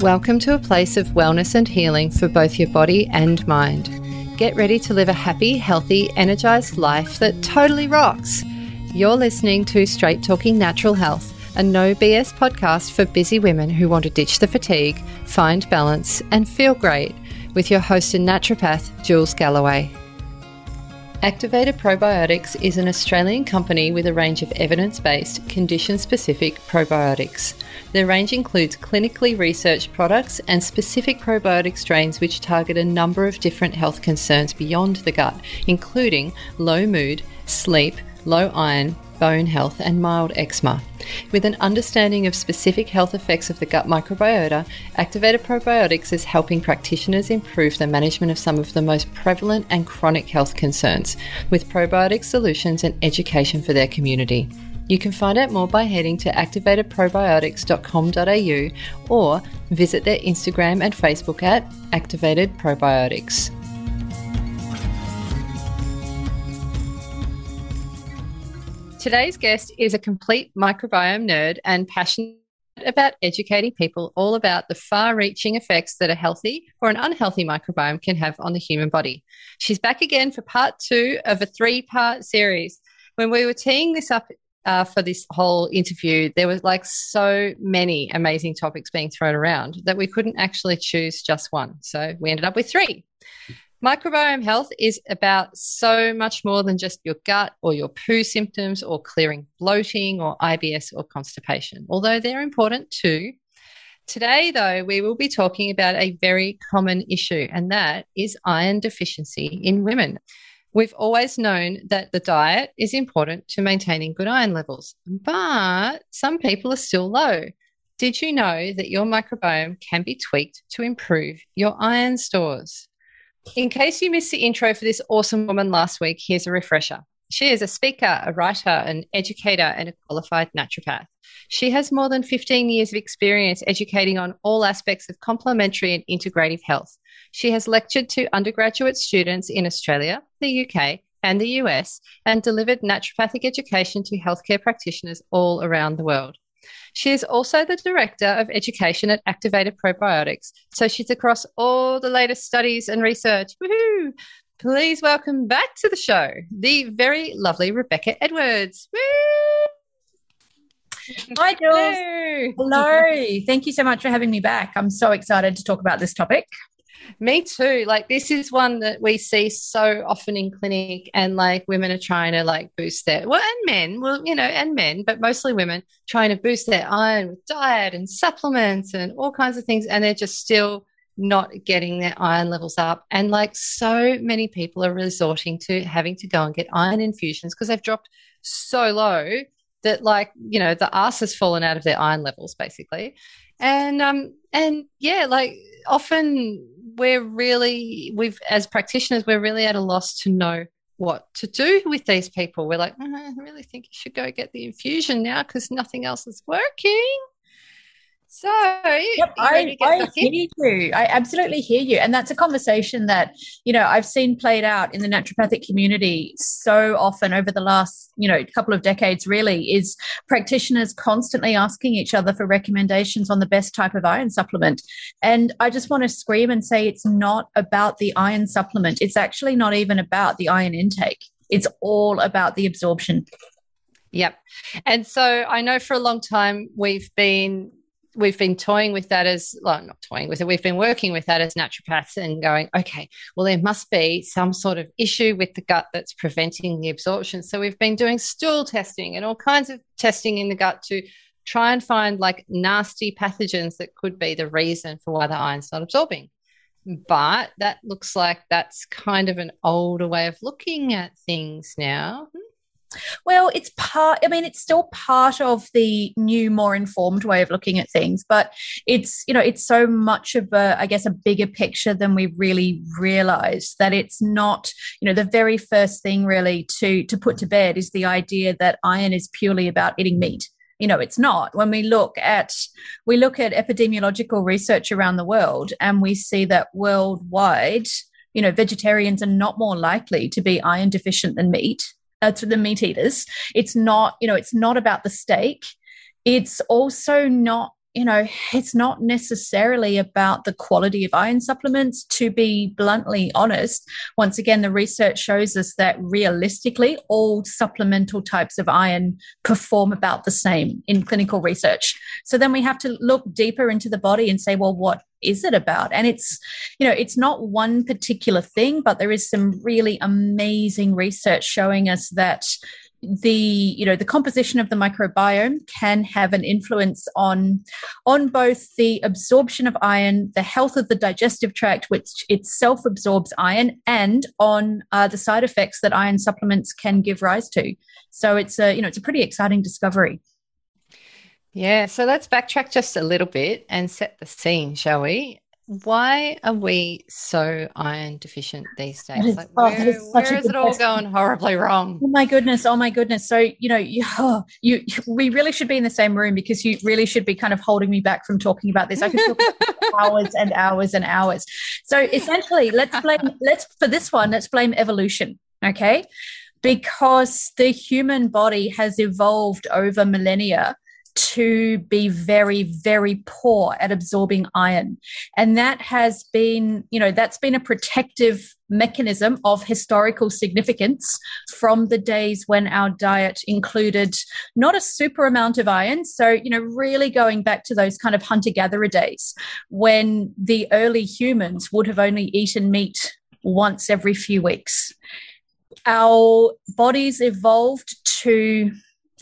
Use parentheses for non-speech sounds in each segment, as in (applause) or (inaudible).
Welcome to a place of wellness and healing for both your body and mind. Get ready to live a happy, healthy, energized life that totally rocks. You're listening to Straight Talking Natural Health, a no BS podcast for busy women who want to ditch the fatigue, find balance, and feel great, with your host and naturopath, Jules Galloway. Activated Probiotics is an Australian company with a range of evidence based, condition specific probiotics. Their range includes clinically researched products and specific probiotic strains which target a number of different health concerns beyond the gut, including low mood, sleep, low iron, bone health, and mild eczema. With an understanding of specific health effects of the gut microbiota, Activated Probiotics is helping practitioners improve the management of some of the most prevalent and chronic health concerns with probiotic solutions and education for their community. You can find out more by heading to activatedprobiotics.com.au or visit their Instagram and Facebook at Activated Probiotics. Today's guest is a complete microbiome nerd and passionate about educating people all about the far reaching effects that a healthy or an unhealthy microbiome can have on the human body. She's back again for part two of a three part series. When we were teeing this up uh, for this whole interview, there was like so many amazing topics being thrown around that we couldn't actually choose just one. So we ended up with three. Microbiome health is about so much more than just your gut or your poo symptoms or clearing bloating or IBS or constipation, although they're important too. Today, though, we will be talking about a very common issue, and that is iron deficiency in women. We've always known that the diet is important to maintaining good iron levels, but some people are still low. Did you know that your microbiome can be tweaked to improve your iron stores? In case you missed the intro for this awesome woman last week, here's a refresher. She is a speaker, a writer, an educator, and a qualified naturopath. She has more than 15 years of experience educating on all aspects of complementary and integrative health. She has lectured to undergraduate students in Australia, the UK, and the US, and delivered naturopathic education to healthcare practitioners all around the world. She is also the Director of Education at Activated Probiotics, so she's across all the latest studies and research. Woohoo! Please welcome back to the show the very lovely Rebecca Edwards. Woo! Hi, Jules. Hello. Hello. Thank you so much for having me back. I'm so excited to talk about this topic. Me too. Like this is one that we see so often in clinic, and like women are trying to like boost their well, and men, well, you know, and men, but mostly women trying to boost their iron with diet and supplements and all kinds of things, and they're just still not getting their iron levels up. And like so many people are resorting to having to go and get iron infusions because they've dropped so low that like you know the ass has fallen out of their iron levels basically and um and yeah like often we're really we've as practitioners we're really at a loss to know what to do with these people. We're like mm, i really think you should go get the infusion now because nothing else is working so, yep, I, I hear you. I absolutely hear you. And that's a conversation that, you know, I've seen played out in the naturopathic community so often over the last, you know, couple of decades, really, is practitioners constantly asking each other for recommendations on the best type of iron supplement. And I just want to scream and say it's not about the iron supplement. It's actually not even about the iron intake. It's all about the absorption. Yep. And so I know for a long time we've been we've been toying with that as well, not toying with it. We've been working with that as naturopaths and going, okay, well, there must be some sort of issue with the gut that's preventing the absorption. So we've been doing stool testing and all kinds of testing in the gut to try and find like nasty pathogens that could be the reason for why the iron's not absorbing. But that looks like that's kind of an older way of looking at things now. Hmm. Well, it's part, I mean, it's still part of the new, more informed way of looking at things, but it's, you know, it's so much of a, I guess, a bigger picture than we really realize that it's not, you know, the very first thing really to, to put to bed is the idea that iron is purely about eating meat. You know it's not. When we look at we look at epidemiological research around the world and we see that worldwide you know vegetarians are not more likely to be iron deficient than meat uh, to the meat eaters. It's not, you know, it's not about the steak. It's also not you know, it's not necessarily about the quality of iron supplements. To be bluntly honest, once again, the research shows us that realistically, all supplemental types of iron perform about the same in clinical research. So then we have to look deeper into the body and say, well, what is it about? And it's, you know, it's not one particular thing, but there is some really amazing research showing us that the you know the composition of the microbiome can have an influence on on both the absorption of iron the health of the digestive tract which itself absorbs iron and on uh, the side effects that iron supplements can give rise to. So it's a you know it's a pretty exciting discovery. Yeah so let's backtrack just a little bit and set the scene shall we why are we so iron deficient these days? Is, like, oh, where, is, where is it all question. going horribly wrong? Oh my goodness! Oh my goodness! So you know, you, oh, you, we really should be in the same room because you really should be kind of holding me back from talking about this. I could talk (laughs) hours and hours and hours. So essentially, let's blame. Let's for this one. Let's blame evolution. Okay, because the human body has evolved over millennia to be very, very poor at absorbing iron. And that has been, you know, that's been a protective mechanism of historical significance from the days when our diet included not a super amount of iron. So, you know, really going back to those kind of hunter gatherer days when the early humans would have only eaten meat once every few weeks. Our bodies evolved to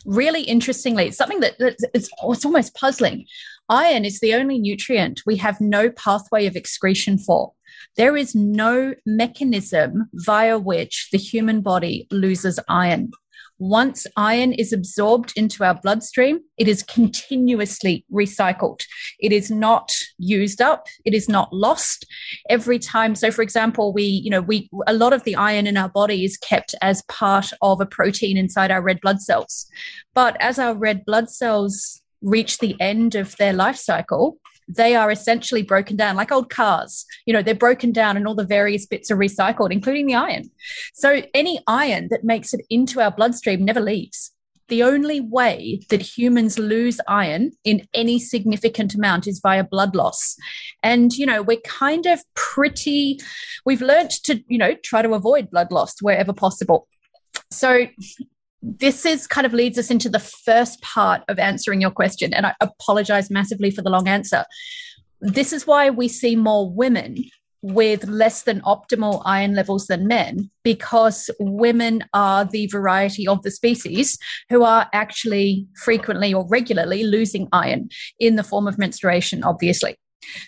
really interestingly, it's something that it's, it's almost puzzling. Iron is the only nutrient we have no pathway of excretion for. There is no mechanism via which the human body loses iron. Once iron is absorbed into our bloodstream, it is continuously recycled. It is not used up. It is not lost every time. So, for example, we, you know, we, a lot of the iron in our body is kept as part of a protein inside our red blood cells. But as our red blood cells reach the end of their life cycle, they are essentially broken down like old cars. You know, they're broken down and all the various bits are recycled, including the iron. So any iron that makes it into our bloodstream never leaves. The only way that humans lose iron in any significant amount is via blood loss. And, you know, we're kind of pretty, we've learned to, you know, try to avoid blood loss wherever possible. So this is kind of leads us into the first part of answering your question. And I apologize massively for the long answer. This is why we see more women with less than optimal iron levels than men, because women are the variety of the species who are actually frequently or regularly losing iron in the form of menstruation, obviously.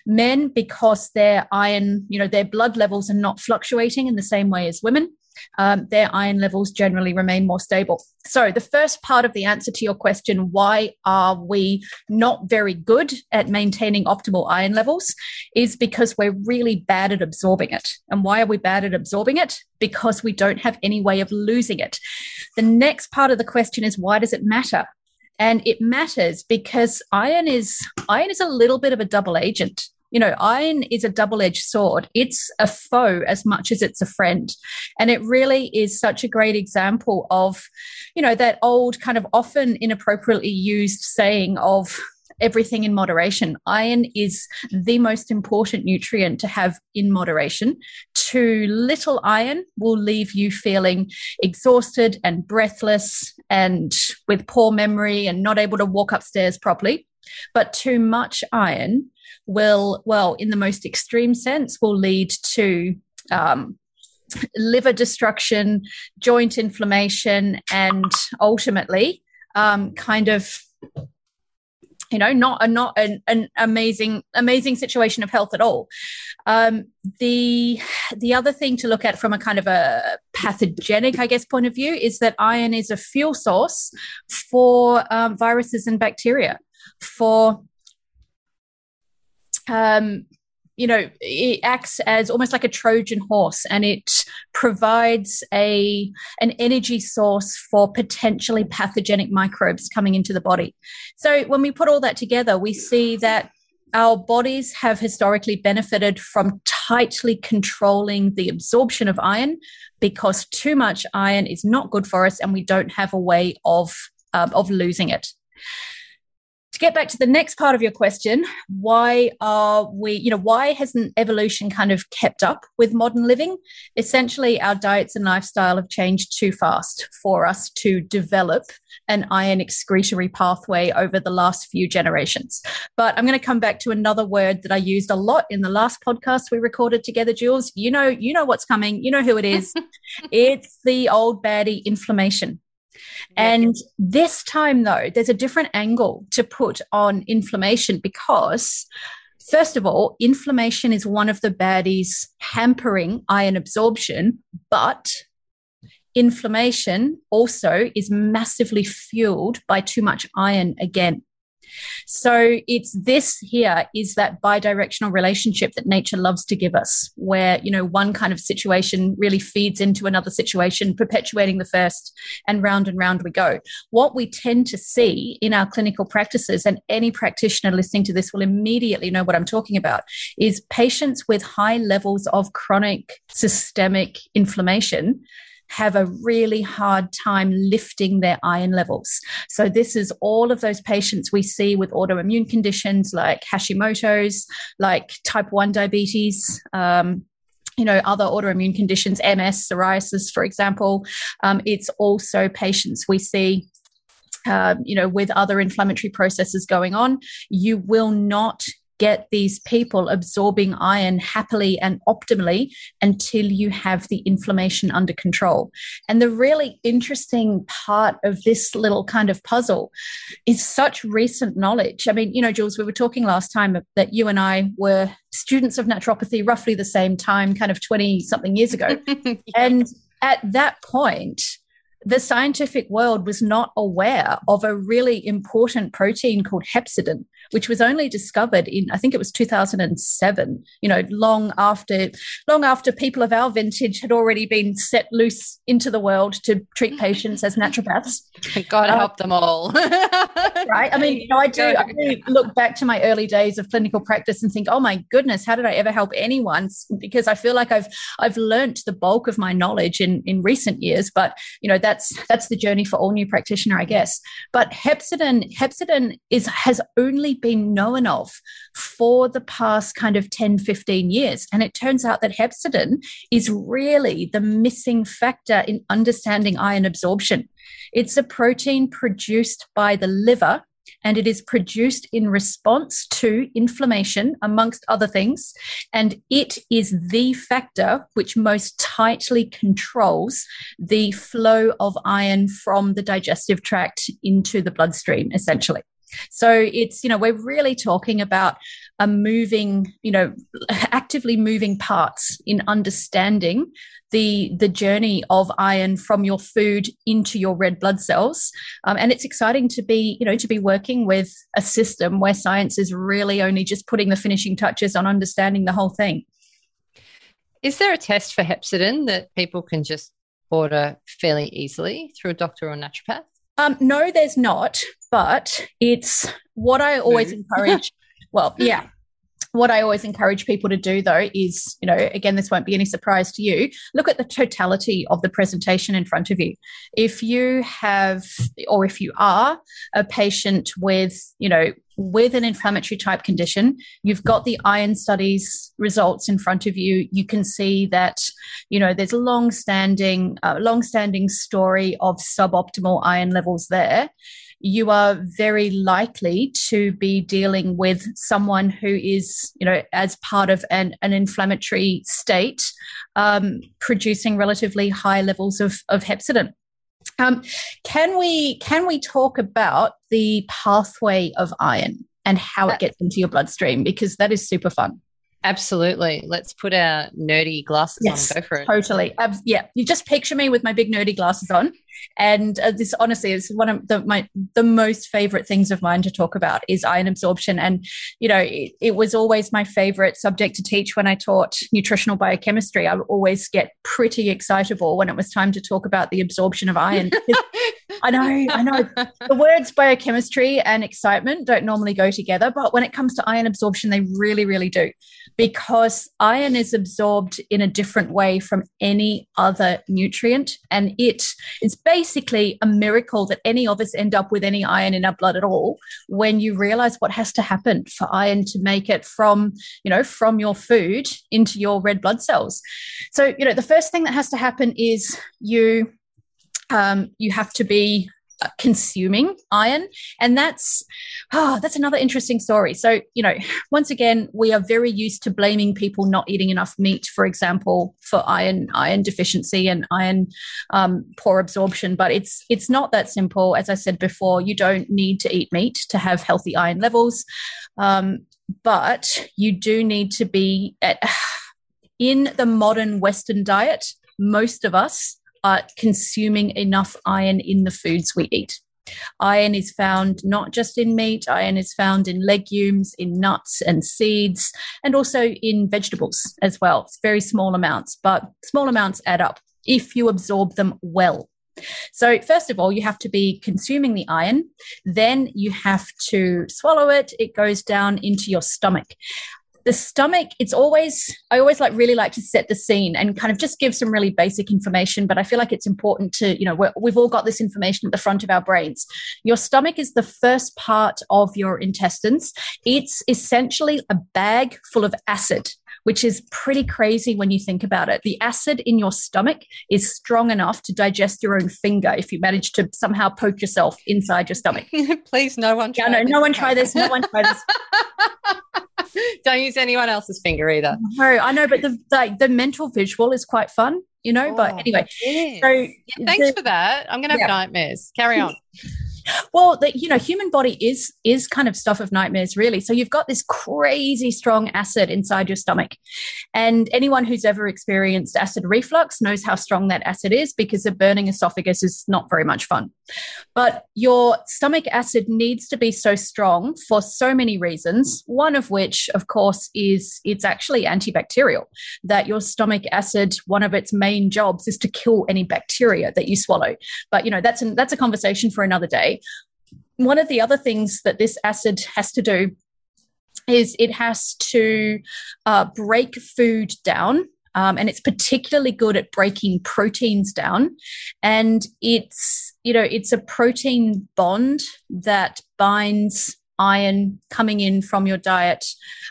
Men, because their iron, you know, their blood levels are not fluctuating in the same way as women, um, their iron levels generally remain more stable. So, the first part of the answer to your question, why are we not very good at maintaining optimal iron levels, is because we're really bad at absorbing it. And why are we bad at absorbing it? Because we don't have any way of losing it. The next part of the question is, why does it matter? and it matters because iron is iron is a little bit of a double agent you know, iron is a double edged sword. It's a foe as much as it's a friend. And it really is such a great example of, you know, that old kind of often inappropriately used saying of, everything in moderation. Iron is the most important nutrient to have in moderation. Too little iron will leave you feeling exhausted and breathless and with poor memory and not able to walk upstairs properly. But too much iron will, well, in the most extreme sense, will lead to um, liver destruction, joint inflammation, and ultimately, um, kind of you know not a not an, an amazing amazing situation of health at all. Um, the the other thing to look at from a kind of a pathogenic i guess point of view is that iron is a fuel source for um, viruses and bacteria for um, you know, it acts as almost like a Trojan horse and it provides a an energy source for potentially pathogenic microbes coming into the body. So when we put all that together, we see that our bodies have historically benefited from tightly controlling the absorption of iron because too much iron is not good for us and we don't have a way of um, of losing it to get back to the next part of your question, why are we, you know, why hasn't evolution kind of kept up with modern living? Essentially, our diets and lifestyle have changed too fast for us to develop an iron excretory pathway over the last few generations. But I'm going to come back to another word that I used a lot in the last podcast we recorded together, Jules. You know, you know what's coming. You know who it is. (laughs) it's the old baddie inflammation. And this time, though, there's a different angle to put on inflammation because, first of all, inflammation is one of the baddies hampering iron absorption, but inflammation also is massively fueled by too much iron again. So it's this here is that bidirectional relationship that nature loves to give us, where, you know, one kind of situation really feeds into another situation, perpetuating the first, and round and round we go. What we tend to see in our clinical practices, and any practitioner listening to this will immediately know what I'm talking about, is patients with high levels of chronic systemic inflammation have a really hard time lifting their iron levels. So, this is all of those patients we see with autoimmune conditions like Hashimoto's, like type 1 diabetes. Um, you know, other autoimmune conditions, MS, psoriasis, for example. Um, it's also patients we see uh, you know, with other inflammatory processes going on, you will not get these people absorbing iron happily and optimally until you have the inflammation under control. And the really interesting part of this little kind of puzzle is such recent knowledge. I mean, you know, Jules, we were talking last time that you and I were students of naturopathy roughly the same time, kind of 20 something years ago. (laughs) And at that point, the scientific world was not aware of a really important protein called hepcidin, which was only discovered in I think it was 2007. You know, long after long after people of our vintage had already been set loose into the world to treat (laughs) patients as naturopaths. God uh, help them all, (laughs) right? I mean, you know, I do, I do look back to my early days of clinical practice and think, oh my goodness, how did I ever help anyone? Because I feel like I've I've learned the bulk of my knowledge in in recent years, but you know that's that's the journey for all new practitioner, I guess. But hepcidin, hepcidin is has only been known of for the past kind of 10, 15 years. And it turns out that hepcidin is really the missing factor in understanding iron absorption. It's a protein produced by the liver and it is produced in response to inflammation, amongst other things. And it is the factor which most tightly controls the flow of iron from the digestive tract into the bloodstream, essentially. So it's, you know, we're really talking about a moving, you know, (laughs) actively moving parts in understanding the the journey of iron from your food into your red blood cells. Um, and it's exciting to be, you know, to be working with a system where science is really only just putting the finishing touches on understanding the whole thing. Is there a test for hepcidin that people can just order fairly easily through a doctor or naturopath? Um, no, there's not, but it's what I always encourage. (laughs) Well, yeah. What I always encourage people to do, though, is, you know, again, this won't be any surprise to you. Look at the totality of the presentation in front of you. If you have, or if you are a patient with, you know, with an inflammatory type condition, you've got the iron studies results in front of you. You can see that, you know, there's a long-standing, uh, long-standing story of suboptimal iron levels there. You are very likely to be dealing with someone who is, you know, as part of an, an inflammatory state, um, producing relatively high levels of, of hepcidin. Um, can we can we talk about the pathway of iron and how it gets into your bloodstream because that is super fun. Absolutely. Let's put our nerdy glasses yes, on. Go for it. Totally. yeah. You just picture me with my big nerdy glasses on. And uh, this honestly is one of the, my, the most favorite things of mine to talk about is iron absorption. And, you know, it, it was always my favorite subject to teach when I taught nutritional biochemistry. I would always get pretty excitable when it was time to talk about the absorption of iron. (laughs) I know, I know. The words biochemistry and excitement don't normally go together, but when it comes to iron absorption, they really, really do. Because iron is absorbed in a different way from any other nutrient. And it is basically a miracle that any of us end up with any iron in our blood at all when you realize what has to happen for iron to make it from, you know, from your food into your red blood cells. So, you know, the first thing that has to happen is you um, you have to be uh, consuming iron. And that's oh, that's another interesting story. So you know once again we are very used to blaming people not eating enough meat for example for iron iron deficiency and iron um, poor absorption. But it's it's not that simple. As i said before you don't need to eat meat to have healthy iron levels. Um, but you do need to be at, (sighs) in the modern western diet most of us are consuming enough iron in the foods we eat. Iron is found not just in meat, iron is found in legumes, in nuts and seeds, and also in vegetables as well. It's very small amounts, but small amounts add up if you absorb them well. So, first of all, you have to be consuming the iron. Then you have to swallow it. It goes down into your stomach the stomach it's always i always like really like to set the scene and kind of just give some really basic information but i feel like it's important to you know we've all got this information at the front of our brains your stomach is the first part of your intestines it's essentially a bag full of acid which is pretty crazy when you think about it. The acid in your stomach is strong enough to digest your own finger if you manage to somehow poke yourself inside your stomach. (laughs) Please, no one. Try yeah, no, no one try this. No one try this. (laughs) (laughs) Don't use anyone else's finger either. No, I know, but the like the mental visual is quite fun, you know. Oh, but anyway, so yeah, thanks the, for that. I'm gonna have yeah. nightmares. Carry on. (laughs) Well, you know human body is is kind of stuff of nightmares, really. So you've got this crazy strong acid inside your stomach, and anyone who's ever experienced acid reflux knows how strong that acid is because a burning esophagus is not very much fun. But your stomach acid needs to be so strong for so many reasons. One of which, of course, is it's actually antibacterial. That your stomach acid, one of its main jobs is to kill any bacteria that you swallow. But you know that's an, that's a conversation for another day. One of the other things that this acid has to do is it has to uh, break food down um, and it's particularly good at breaking proteins down. And it's you know it's a protein bond that binds iron coming in from your diet,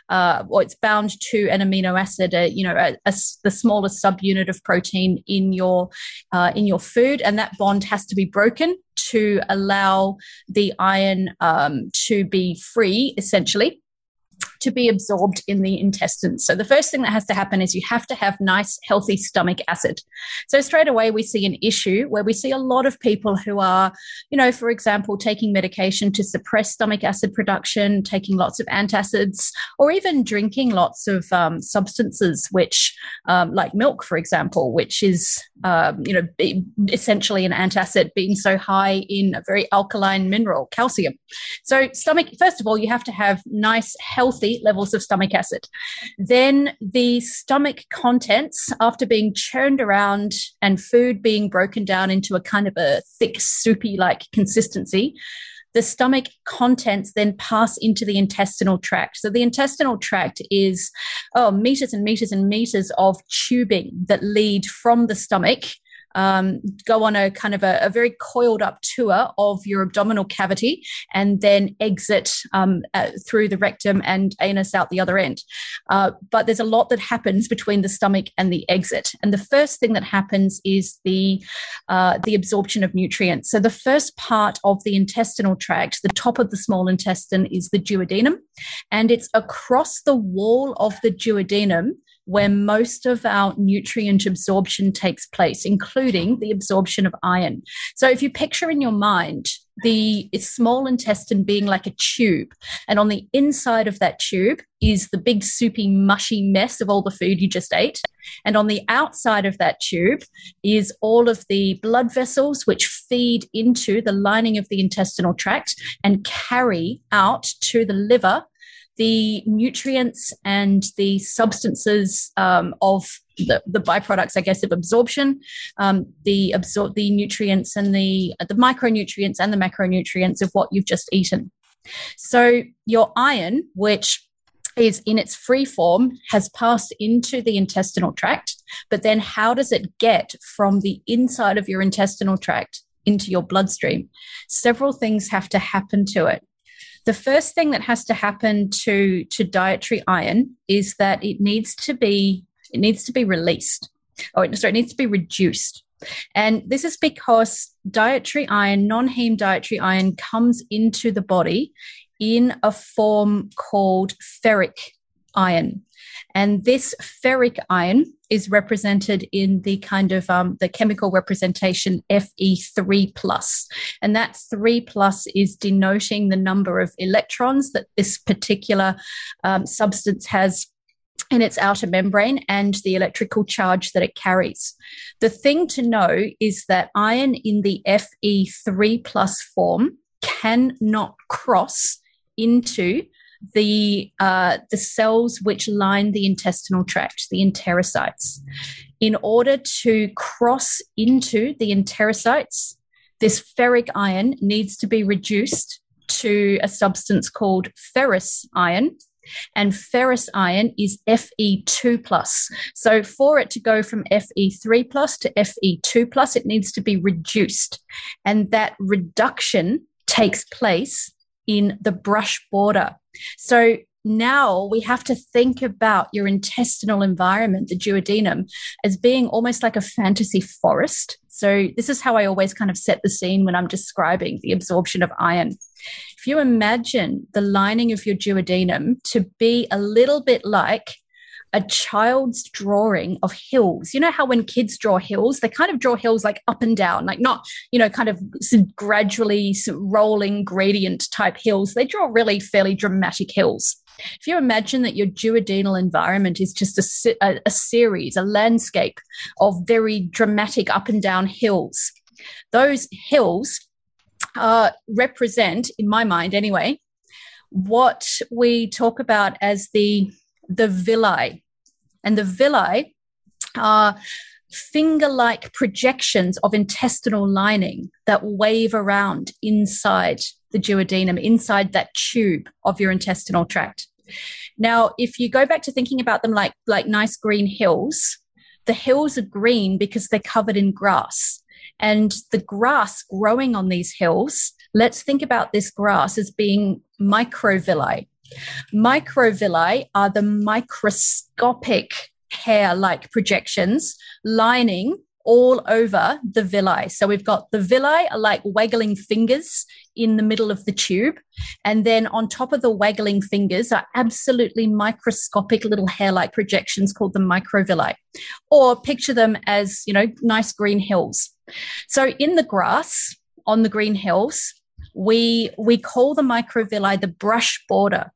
uh, or it's bound to an amino acid, a, you know, a, a, the smallest subunit of protein in your uh, in your food, and that bond has to be broken to allow the iron um, to be free, essentially to be absorbed in the intestines. So the first thing that has to happen is you have to have nice, healthy stomach acid. So straight away, we see an issue where we see a lot of people who are, you know, for example, taking medication to suppress stomach acid production, taking lots of antacids, or even drinking lots of um, substances, which, um, like milk, for example, which is, um, you know, essentially an antacid being so high in a very alkaline mineral, calcium. So stomach, first of all, you have to have nice, healthy levels of stomach acid. Then the stomach contents, after being churned around and food being broken down into a kind of a thick, soupy like consistency, the stomach contents then pass into the intestinal tract. So the intestinal tract is oh meters and meters and meters of tubing that lead from the stomach um, go on a kind of a, a, very coiled up tour of your abdominal cavity and then exit um, uh, through the rectum and anus out the other end. Uh, but there's a lot that happens between the stomach and the exit. And the first thing that happens is the uh, the absorption of nutrients. So the first part of the intestinal tract, the top of the small intestine, is the duodenum, and it's across the wall of the duodenum where most of our nutrient absorption takes place, including the absorption of iron. So if you picture in your mind the small intestine being like a tube, and on the inside of that tube is the big soupy mushy mess of all the food you just ate. And on the outside of that tube is all of the blood vessels which feed into the lining of the intestinal tract and carry out to the liver the nutrients and the substances um, of the, the byproducts, I guess, of absorption, um, the absorb the nutrients and the the micronutrients and the macronutrients of what you've just eaten. So your iron, which is in its free form, has passed into the intestinal tract. But then, how does it get from the inside of your intestinal tract into your bloodstream? Several things have to happen to it. The first thing that has to happen to, to dietary iron is that it needs to be it needs to be released. Oh, sorry, it needs to be reduced. And this is because dietary iron, non heme dietary iron, comes into the body in a form called ferric iron. And this ferric iron is represented in the kind of um, the chemical representation Fe3 plus, and that three plus is denoting the number of electrons that this particular um, substance has in its outer membrane and the electrical charge that it carries. The thing to know is that iron in the Fe3 plus form cannot cross into the uh, the cells which line the intestinal tract, the enterocytes. In order to cross into the enterocytes, this ferric iron needs to be reduced to a substance called ferrous iron. And ferrous iron is Fe2 plus. So for it to go from Fe3 plus to Fe2 plus, it needs to be reduced. And that reduction takes place in the brush border. So now we have to think about your intestinal environment, the duodenum, as being almost like a fantasy forest. So, this is how I always kind of set the scene when I'm describing the absorption of iron. If you imagine the lining of your duodenum to be a little bit like a child's drawing of hills. You know how when kids draw hills, they kind of draw hills like up and down, like not, you know, kind of gradually rolling gradient type hills. They draw really fairly dramatic hills. If you imagine that your duodenal environment is just a, a, a series, a landscape of very dramatic up and down hills, those hills uh, represent, in my mind anyway, what we talk about as the the villi and the villi are finger like projections of intestinal lining that wave around inside the duodenum, inside that tube of your intestinal tract. Now, if you go back to thinking about them like, like nice green hills, the hills are green because they're covered in grass. And the grass growing on these hills, let's think about this grass as being microvilli. Microvilli are the microscopic hair like projections lining all over the villi. So we've got the villi are like waggling fingers in the middle of the tube. And then on top of the waggling fingers are absolutely microscopic little hair like projections called the microvilli. Or picture them as, you know, nice green hills. So in the grass on the green hills, we we call the microvilli the brush border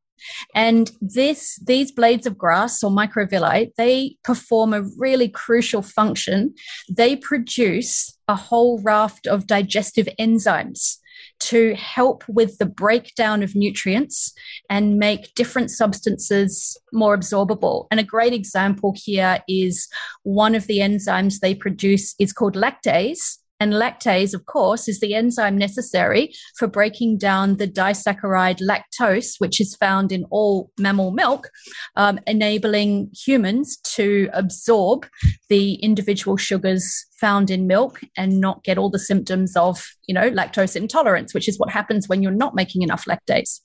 and this, these blades of grass or microvilli, they perform a really crucial function. They produce a whole raft of digestive enzymes to help with the breakdown of nutrients and make different substances more absorbable. And a great example here is one of the enzymes they produce is called lactase. And lactase, of course, is the enzyme necessary for breaking down the disaccharide lactose, which is found in all mammal milk, um, enabling humans to absorb the individual sugars found in milk and not get all the symptoms of, you know, lactose intolerance, which is what happens when you're not making enough lactase.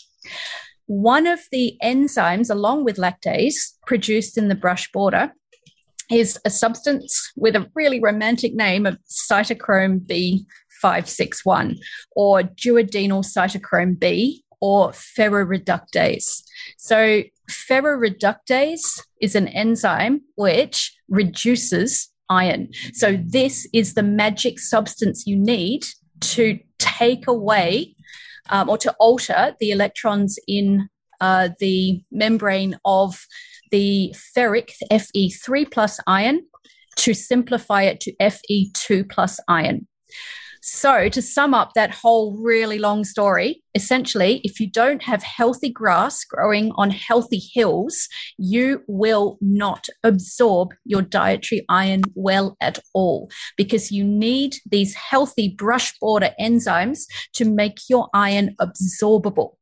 One of the enzymes, along with lactase, produced in the brush border is a substance with a really romantic name of cytochrome B561 or duodenal cytochrome B or ferroreductase. So, ferroreductase is an enzyme which reduces iron. So, this is the magic substance you need to take away um, or to alter the electrons in uh, the membrane of the ferric Fe3 plus ion to simplify it to Fe2 plus ion. So, to sum up that whole really long story, essentially, if you don't have healthy grass growing on healthy hills, you will not absorb your dietary iron well at all because you need these healthy brush border enzymes to make your iron absorbable.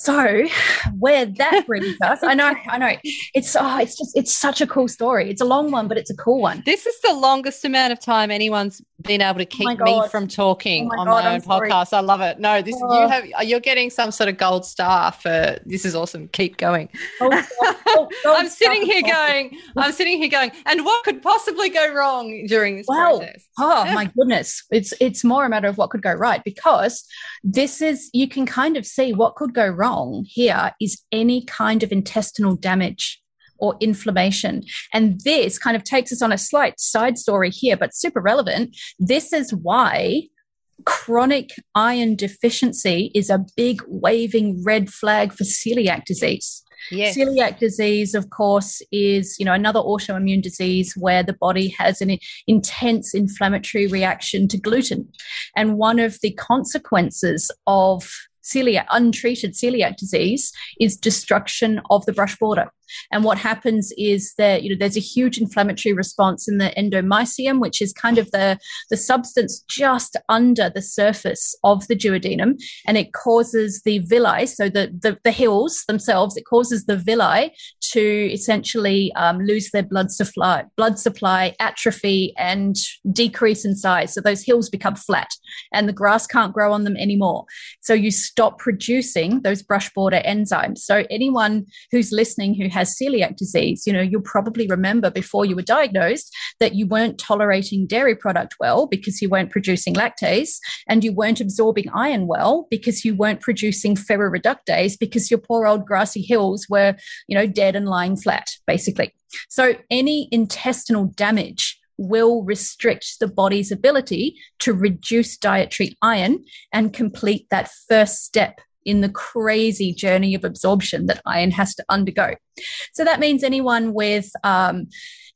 So (sighs) where that brings us, I know, I know, it's oh, it's just it's such a cool story. It's a long one, but it's a cool one. This is the longest amount of time anyone's been able to oh keep oh me from talking oh on God, my own podcast. I love it. No, this oh. you have you're getting some sort of gold star for this is awesome. Keep going. Oh, (laughs) I'm sitting here going, I'm sitting here going, and what could possibly go wrong during this well, process? Oh my goodness. It's it's more a matter of what could go right because this is you can kind of see what could go wrong here is any kind of intestinal damage or inflammation. And this kind of takes us on a slight side story here, but super relevant. This is why chronic iron deficiency is a big waving red flag for celiac disease. Yes. Celiac disease, of course, is you know another autoimmune disease where the body has an intense inflammatory reaction to gluten, and one of the consequences of celiac untreated celiac disease is destruction of the brush border and what happens is that you know there's a huge inflammatory response in the endomysium, which is kind of the the substance just under the surface of the duodenum, and it causes the villi, so the the, the hills themselves, it causes the villi to essentially um, lose their blood supply, blood supply, atrophy, and decrease in size. So those hills become flat, and the grass can't grow on them anymore. So you stop producing those brush border enzymes. So anyone who's listening who has has celiac disease, you know, you'll probably remember before you were diagnosed that you weren't tolerating dairy product well because you weren't producing lactase and you weren't absorbing iron well because you weren't producing ferroreductase because your poor old grassy hills were, you know, dead and lying flat, basically. So any intestinal damage will restrict the body's ability to reduce dietary iron and complete that first step in the crazy journey of absorption that iron has to undergo. So that means anyone with um,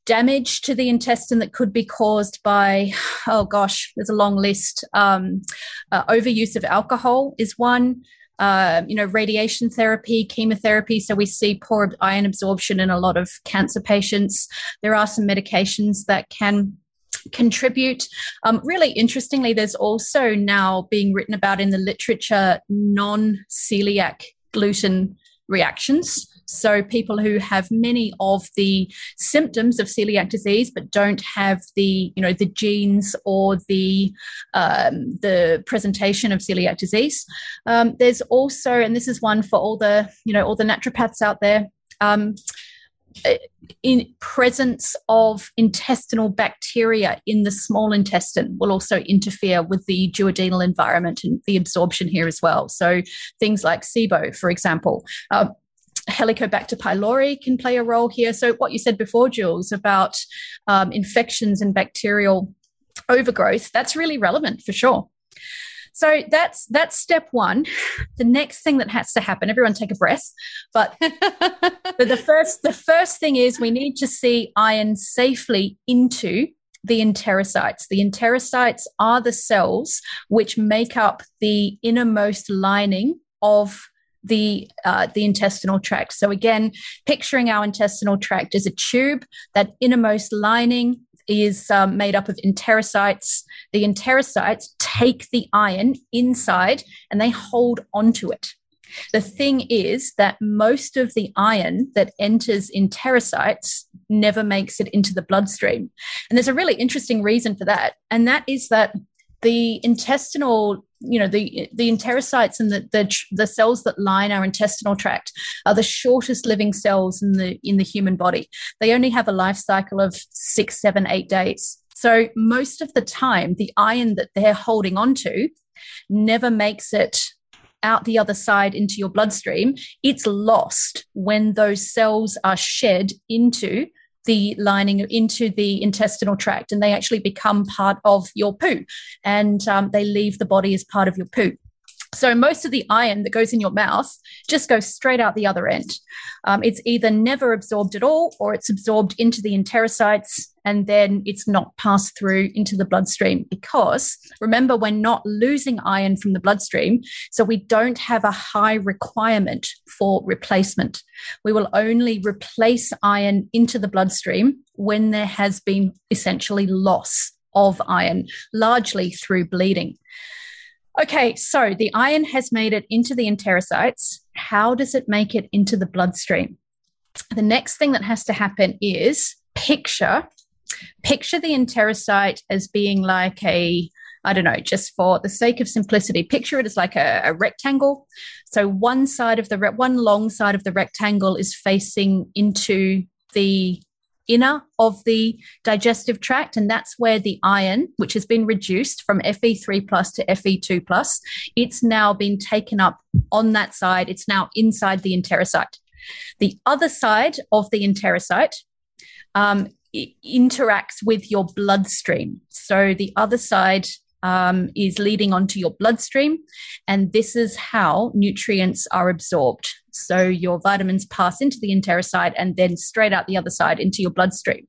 damage to the intestine that could be caused by, oh gosh, there's a long list. Um, uh, overuse of alcohol is one. Uh, you know, radiation therapy, chemotherapy. So we see poor iron absorption in a lot of cancer patients. There are some medications that can contribute. Um, really interestingly, there's also now being written about in the literature non celiac gluten reactions. So, people who have many of the symptoms of celiac disease but don't have the, you know, the genes or the um, the presentation of celiac disease. Um, there's also, and this is one for all the, you know, all the naturopaths out there. Um, in presence of intestinal bacteria in the small intestine will also interfere with the duodenal environment and the absorption here as well. So things like SIBO, for example. Uh, Helicobacter pylori can play a role here. So, what you said before, Jules, about um, infections and bacterial overgrowth, that's really relevant for sure. So that's that's step one. The next thing that has to happen, everyone take a breath. But, (laughs) but the first the first thing is we need to see iron safely into the enterocytes. The enterocytes are the cells which make up the innermost lining of the uh, the intestinal tract. So again, picturing our intestinal tract as a tube, that innermost lining is um, made up of enterocytes. The enterocytes take the iron inside and they hold onto it. The thing is that most of the iron that enters enterocytes never makes it into the bloodstream. And there's a really interesting reason for that. And that is that the intestinal you know the the enterocytes and the, the the cells that line our intestinal tract are the shortest living cells in the in the human body. They only have a life cycle of six seven eight days. So most of the time the iron that they're holding onto never makes it out the other side into your bloodstream. It's lost when those cells are shed into the lining into the intestinal tract and they actually become part of your poo and um, they leave the body as part of your poo. So most of the iron that goes in your mouth just goes straight out the other end. Um, it's either never absorbed at all or it's absorbed into the enterocytes and then it's not passed through into the bloodstream because remember, we're not losing iron from the bloodstream. So we don't have a high requirement for replacement. We will only replace iron into the bloodstream when there has been essentially loss of iron, largely through bleeding. Okay, so the iron has made it into the enterocytes. How does it make it into the bloodstream? The next thing that has to happen is picture picture the enterocyte as being like a I don't know, just for the sake of simplicity, picture it as like a, a rectangle. So one side of the re- one long side of the rectangle is facing into the inner of the digestive tract, and that's where the iron, which has been reduced from Fe3 plus to Fe2 plus, it's now been taken up on that side. It's now inside the enterocyte. The other side of the enterocyte um, interacts with your bloodstream. So the other side um, is leading onto your bloodstream, and this is how nutrients are absorbed. So your vitamins pass into the enterocyte and then straight out the other side into your bloodstream,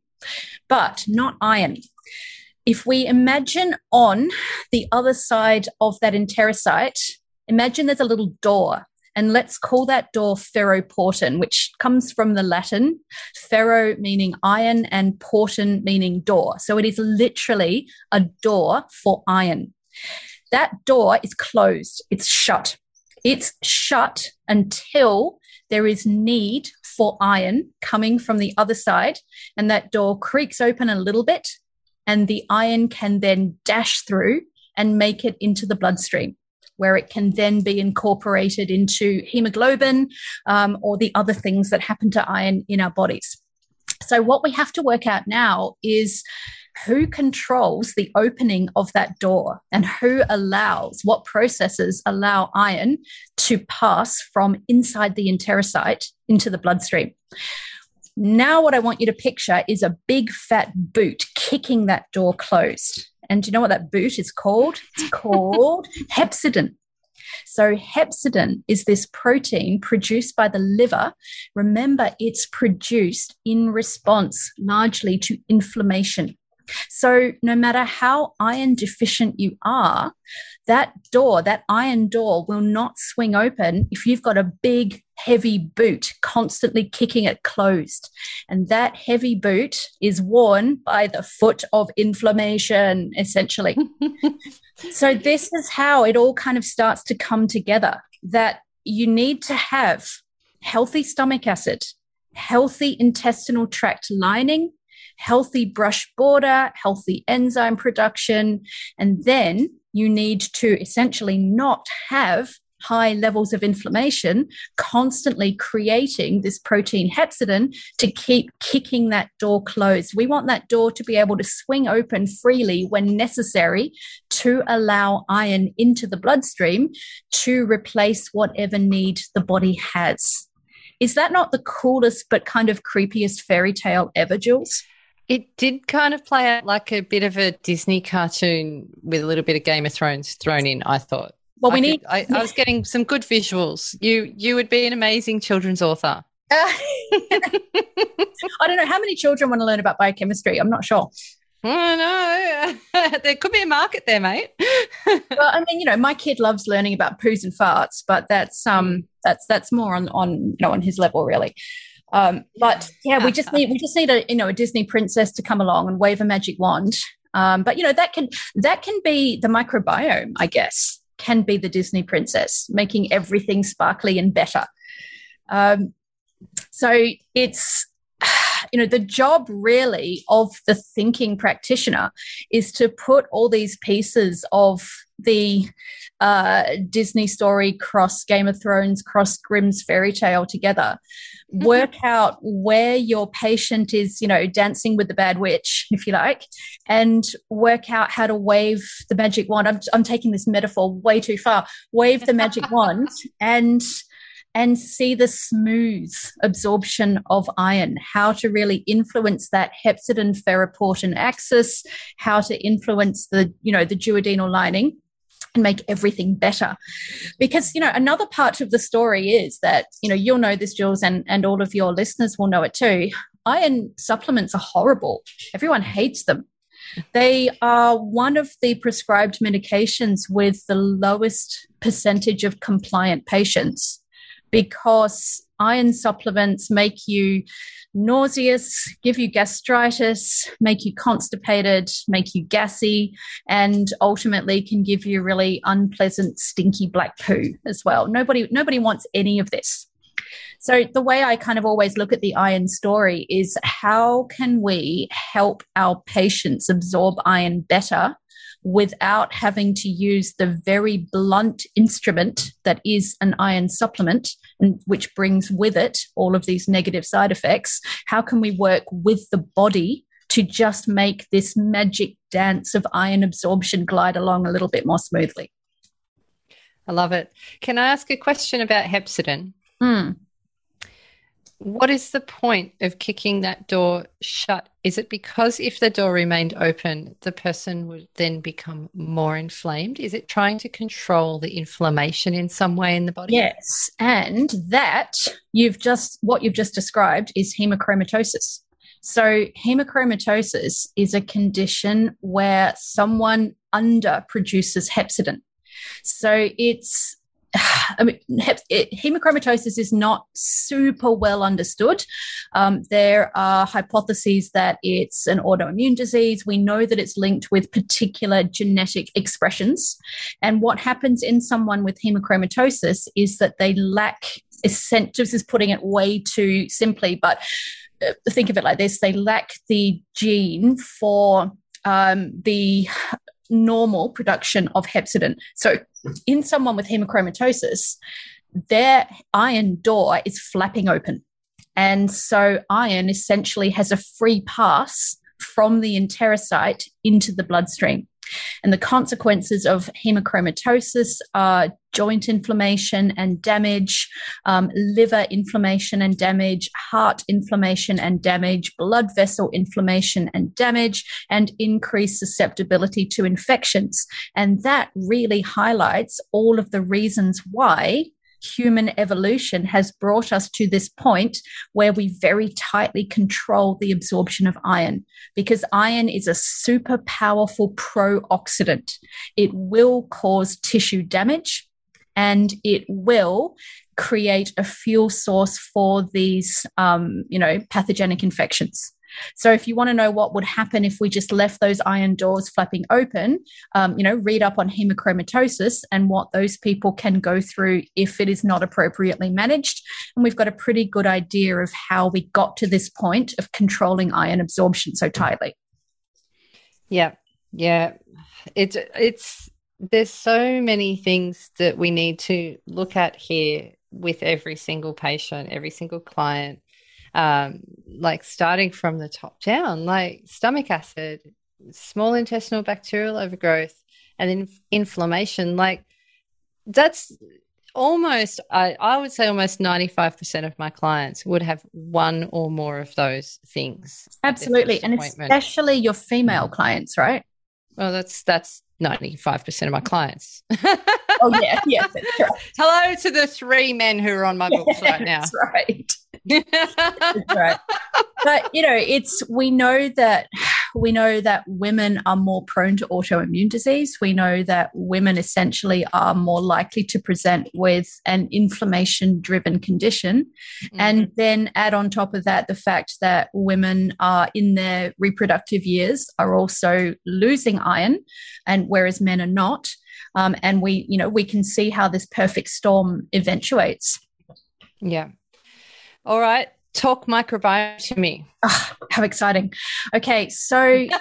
but not iron. If we imagine on the other side of that enterocyte, imagine there's a little door and let's call that door ferroportin, which comes from the Latin ferro meaning iron and portin meaning door. So it is literally a door for iron. That door is closed, it's shut. It's shut until there is need for iron coming from the other side, and that door creaks open a little bit, and the iron can then dash through and make it into the bloodstream where it can then be incorporated into hemoglobin um, or the other things that happen to iron in our bodies. So, what we have to work out now is who controls the opening of that door and who allows what processes allow iron to pass from inside the enterocyte into the bloodstream. Now, what I want you to picture is a big fat boot kicking that door closed. And do you know what that boot is called? It's (laughs) called hepcidin. So, hepcidin is this protein produced by the liver. Remember, it's produced in response largely to inflammation. So, no matter how iron deficient you are, that door, that iron door, will not swing open if you've got a big, heavy boot constantly kicking it closed. And that heavy boot is worn by the foot of inflammation, essentially. (laughs) so, this is how it all kind of starts to come together that you need to have healthy stomach acid, healthy intestinal tract lining, healthy brush border, healthy enzyme production, and then you need to essentially not have high levels of inflammation, constantly creating this protein hepcidin to keep kicking that door closed. We want that door to be able to swing open freely when necessary to allow iron into the bloodstream to replace whatever need the body has. Is that not the coolest but kind of creepiest fairy tale ever, Jules? It did kind of play out like a bit of a Disney cartoon with a little bit of Game of Thrones thrown in, I thought. Well, we I need. Could, I, I, was getting some good visuals. You you would be an amazing children's author. Uh, (laughs) (laughs) I don't know how many children want to learn about biochemistry. I'm not sure. Oh no, (laughs) there could be a market there, mate. well, I mean, you know, my kid loves learning about poos and farts, but that's um, that's that's more on on you know on his level, really. Um, but yeah, we just need we just need a you know a Disney princess to come along and wave a magic wand. Um, but you know that can that can be the microbiome, I guess, can be the Disney princess, making everything sparkly and better. Um, so it's (sighs) you know the job really of the thinking practitioner is to put all these pieces of the uh, Disney story cross Game of Thrones, cross Grimm's fairy tale together. Mm-hmm. Work out where your patient is, you know, dancing with the bad witch, if you like, and work out how to wave the magic wand. I'm, I'm taking this metaphor way too far. Wave the magic (laughs) wand and and see the smooth absorption of iron, how to really influence that hepcidin ferroportin axis, how to influence the, you know, the duodenal lining and make everything better. Because, you know, another part of the story is that, you know, you'll know this, Jules, and, and all of your listeners will know it too. Iron supplements are horrible. Everyone hates them. They are one of the prescribed medications with the lowest percentage of compliant patients because iron supplements make you nauseous, give you gastritis, make you constipated, make you gassy, and ultimately can give you really unpleasant, stinky black poo as well. Nobody, nobody wants any of this. So the way I kind of always look at the iron story is how can we help our patients absorb iron better without having to use the very blunt instrument that is an iron supplement, and which brings with it all of these negative side effects. How can we work with the body to just make this magic dance of iron absorption glide along a little bit more smoothly? I love it. Can I ask a question about Hepcidin? Mm what is the point of kicking that door shut? Is it because if the door remained open, the person would then become more inflamed? Is it trying to control the inflammation in some way in the body? Yes. And that you've just, what you've just described is hemochromatosis. So, hemochromatosis is a condition where someone under produces hepcidin. So, it's (sighs) I mean, hemochromatosis is not super well understood. Um, there are hypotheses that it's an autoimmune disease. We know that it's linked with particular genetic expressions. And what happens in someone with hemochromatosis is that they lack, this is putting it way too simply, but uh, think of it like this they lack the gene for um, the normal production of hepcidin. So, in someone with hemochromatosis, their iron door is flapping open. And so, iron essentially has a free pass from the enterocyte into the bloodstream. And the consequences of hemochromatosis are joint inflammation and damage, um, liver inflammation and damage, heart inflammation and damage, blood vessel inflammation and damage, and increased susceptibility to infections. And that really highlights all of the reasons why human evolution has brought us to this point where we very tightly control the absorption of iron because iron is a super powerful pro-oxidant. It will cause tissue damage and it will create a fuel source for these, um, you know, pathogenic infections. So if you want to know what would happen if we just left those iron doors flapping open, um, you know, read up on hemochromatosis and what those people can go through if it is not appropriately managed. And we've got a pretty good idea of how we got to this point of controlling iron absorption so tightly. Yeah, yeah, it's it's there's so many things that we need to look at here with every single patient, every single client um, like starting from the top down, like stomach acid, small intestinal bacterial overgrowth, and then inflammation. Like that's almost, I, I would say almost 95% of my clients would have one or more of those things. Absolutely. And especially your female clients, right? Well, that's, that's 95% of my clients. (laughs) oh, yeah. Yeah. Right. Hello to the three men who are on my books right (laughs) now. That's right right. But you know, it's we know that we know that women are more prone to autoimmune disease. We know that women essentially are more likely to present with an inflammation driven condition. Mm-hmm. And then add on top of that the fact that women are in their reproductive years are also losing iron, and whereas men are not. Um, and we, you know, we can see how this perfect storm eventuates. Yeah. All right. Talk microbiome to me. Oh, how exciting. Okay. So (laughs)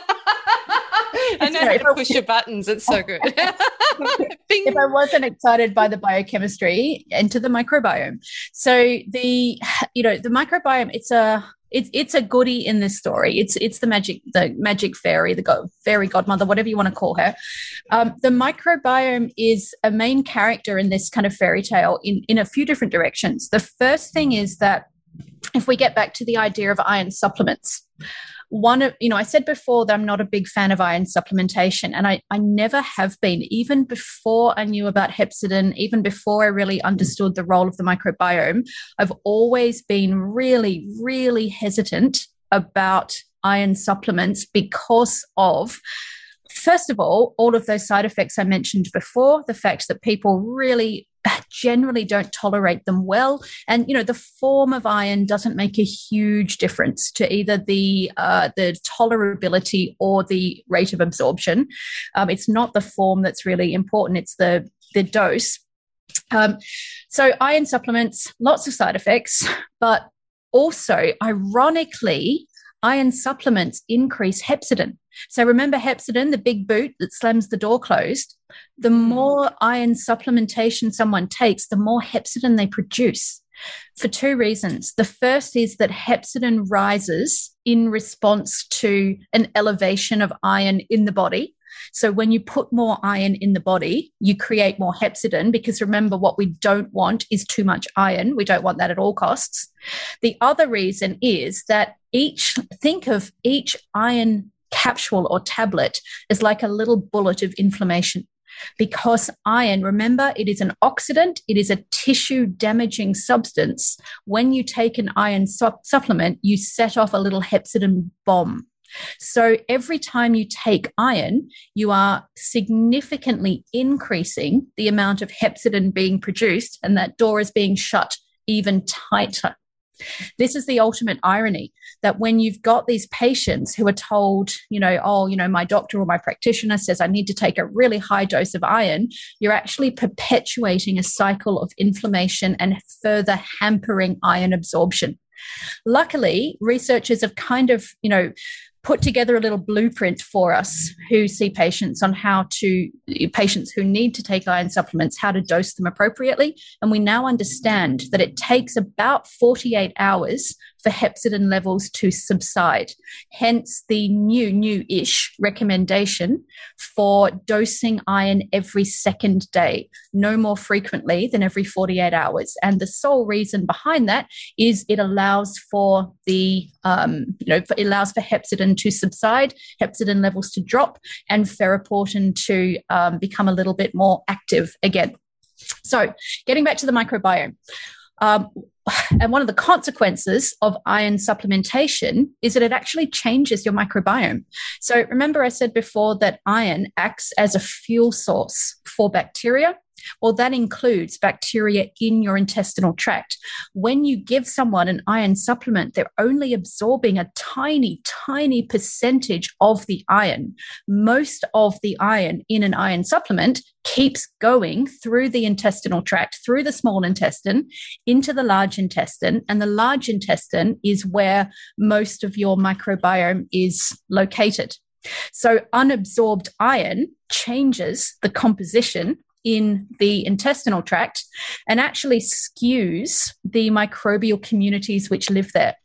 (laughs) I know how to push your buttons. It's so good. (laughs) if I wasn't excited by the biochemistry, enter the microbiome. So the you know the microbiome it's a it's it's a goody in this story. It's it's the magic the magic fairy, the god, fairy godmother, whatever you want to call her. Um, the microbiome is a main character in this kind of fairy tale in in a few different directions. The first thing is that if we get back to the idea of iron supplements, one of you know i said before that i'm not a big fan of iron supplementation and i i never have been. Even before i knew about hepcidin even before i really understood the role of the microbiome i've always been really really hesitant about iron supplements because of first of all all of those side effects i mentioned before the fact that people really generally don't tolerate them well. And you know, the form of iron doesn't make a huge difference to either the uh, the tolerability or the rate of absorption. Um, it's not the form that's really important; it's the the dose. Um, so, iron supplements, lots of side effects, but also, ironically, iron supplements increase hepcidin. So remember hepcidin, the big boot that slams the door closed. The hmm. more iron supplementation someone takes, the more hepcidin they produce for two reasons. The first is that hepcidin rises in response to an elevation of iron in the body. So when you put more iron in the body, you create more hepcidin because remember what we don't want is too much iron. We don't want that at all costs. The other reason is that each think of each iron capsule or tablet is like a little bullet of inflammation because iron, remember, it is an oxidant, it is a tissue damaging substance. When you take an iron su- supplement, you set off a little hepcidin bomb. So every time you take iron, you are significantly increasing the amount of hepcidin being produced, and that door is being shut even tighter. This is the ultimate irony that when you've got these patients who are told, you know, oh, you know, my doctor or my practitioner says I need to take a really high dose of iron, you're actually perpetuating a cycle of inflammation and further hampering iron absorption. Luckily, researchers have kind of, you know, put together a little blueprint for us who see patients on how to patients who need to take iron supplements how to dose them appropriately. And we now understand that it takes about 48 hours for hepcidin levels to subside. Hence the new, new ish recommendation for dosing iron every second day, no more frequently than every 48 hours. And the sole reason behind that is it allows for the, um, you know, it allows for hepcidin to subside, hepcidin levels to drop, and ferroportin to um, become a little bit more active again. So, getting back to the microbiome. Um, (sighs) and one of the consequences of iron supplementation is that it actually changes your microbiome. So remember, I said before that iron acts as a fuel source for bacteria. Well, that includes bacteria in your intestinal tract. When you give someone an iron supplement, they're only absorbing a tiny, tiny percentage of the iron. Most of the iron in an iron supplement keeps going through the intestinal tract, through the small intestine, into the large intestine. And the large intestine is where most of your microbiome is located. So, unabsorbed iron changes the composition in the intestinal tract and actually skews the microbial communities which live there.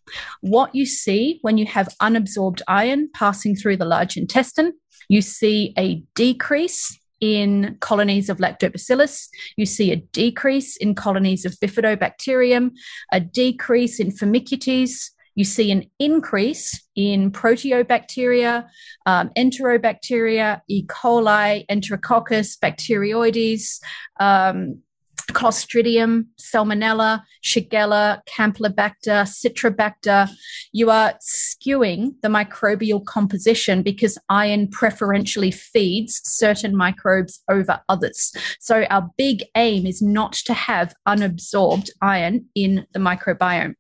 What you see when you have unabsorbed iron passing through the large intestine, you see a decrease in colonies of lactobacillus. You see a decrease in colonies of bifidobacterium, a decrease in firmicutes, you see an increase in proteobacteria, um, enterobacteria, E. coli, enterococcus, bacteroides, um, Clostridium, Salmonella, Shigella, Campylobacter, Citrobacter. You are skewing the microbial composition because iron preferentially feeds certain microbes over others. So, our big aim is not to have unabsorbed iron in the microbiome.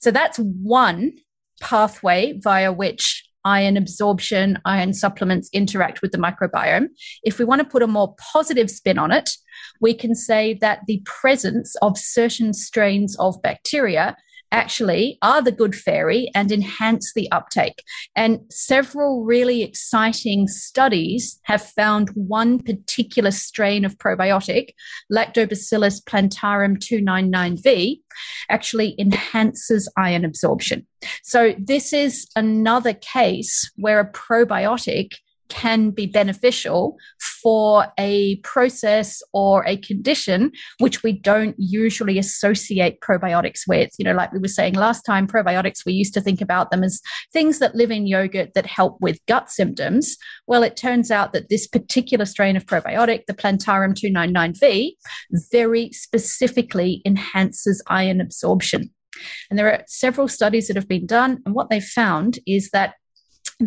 So that's one pathway via which iron absorption, iron supplements interact with the microbiome. If we want to put a more positive spin on it, we can say that the presence of certain strains of bacteria actually are the good fairy and enhance the uptake. And several really exciting studies have found one particular strain of probiotic, Lactobacillus plantarum 299V, actually enhances iron absorption. So, this is another case where a probiotic can be beneficial for a process or a condition which we don't usually associate probiotics with. You know, like we were saying last time, probiotics, we used to think about them as things that live in yogurt that help with gut symptoms. Well, it turns out that this particular strain of probiotic, the Plantarum 299V, very specifically enhances iron absorption. And there are several studies that have been done, and what they've found is that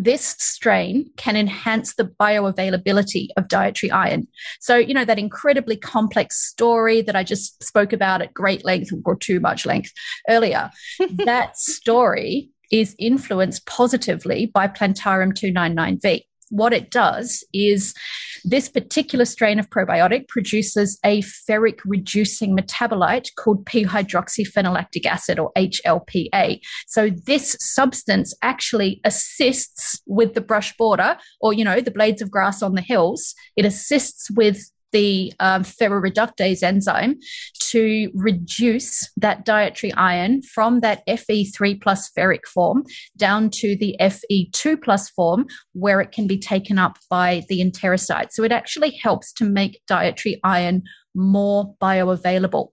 this strain can enhance the bioavailability of dietary iron. So, you know, that incredibly complex story that I just spoke about at great length or too much length earlier, (laughs) that story is influenced positively by Plantarum 299V what it does is this particular strain of probiotic produces a ferric reducing metabolite called p hydroxyphenyllactic acid or HLPA. So this substance actually assists with the brush border or, you know, the blades of grass on the hills. It assists with the um, ferroreductase enzyme to reduce that dietary iron from that Fe3 plus ferric form down to the Fe2 plus form, where it can be taken up by the enterocyte. So it actually helps to make dietary iron more bioavailable.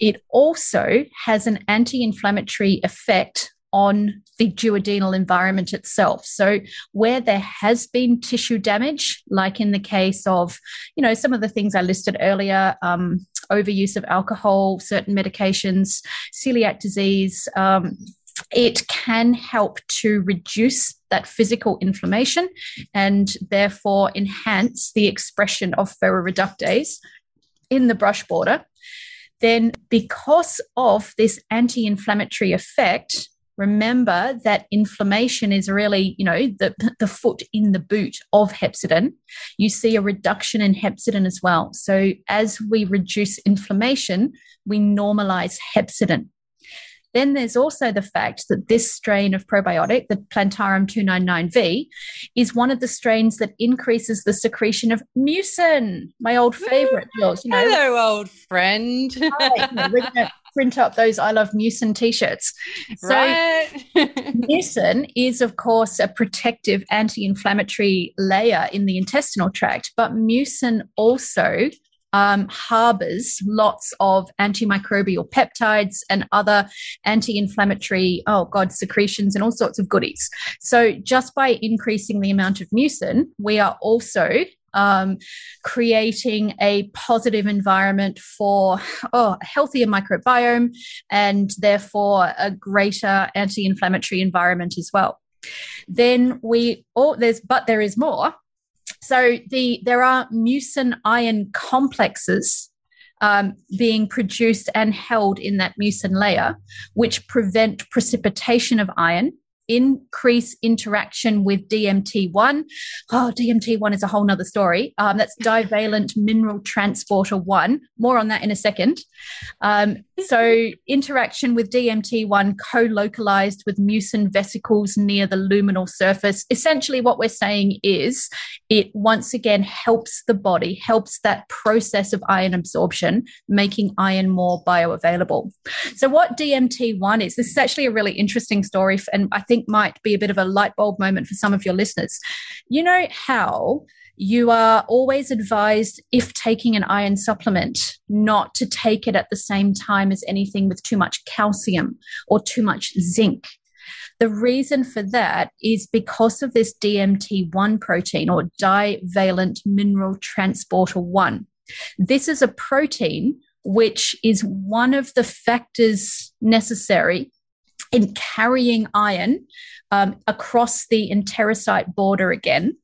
It also has an anti inflammatory effect on the duodenal environment itself. So where there has been tissue damage, like in the case of, you know, some of the things I listed earlier, um, overuse of alcohol, certain medications, celiac disease, um, it can help to reduce that physical inflammation and therefore enhance the expression of ferroreductase in the brush border. Then, because of this anti inflammatory effect, remember that inflammation is really, you know, the, the foot in the boot of hepcidin. You see a reduction in hepcidin as well. So as we reduce inflammation, we normalize hepcidin. Then there's also the fact that this strain of probiotic, the Plantarum 299V, is one of the strains that increases the secretion of mucin, my old favorite. You know, Hello, old friend. Right, we're going to print up those I Love Mucin t shirts. So, right. (laughs) mucin is, of course, a protective anti inflammatory layer in the intestinal tract, but mucin also um, harbors lots of antimicrobial peptides and other anti inflammatory, oh God, secretions and all sorts of goodies. So, just by increasing the amount of mucin, we are also um, creating a positive environment for oh, a healthier microbiome and therefore a greater anti inflammatory environment as well. Then we, oh, there's, but there is more. So the there are mucin iron complexes um, being produced and held in that mucin layer, which prevent precipitation of iron increase interaction with DMT1. Oh, DMT1 is a whole nother story. Um, that's divalent mineral transporter 1. More on that in a second. Um, so, interaction with DMT1 co localized with mucin vesicles near the luminal surface. Essentially, what we're saying is it once again helps the body, helps that process of iron absorption, making iron more bioavailable. So, what DMT1 is, this is actually a really interesting story, and I think might be a bit of a light bulb moment for some of your listeners. You know how you are always advised, if taking an iron supplement, not to take it at the same time as anything with too much calcium or too much zinc. The reason for that is because of this DMT1 protein or divalent mineral transporter 1. This is a protein which is one of the factors necessary in carrying iron um, across the enterocyte border again.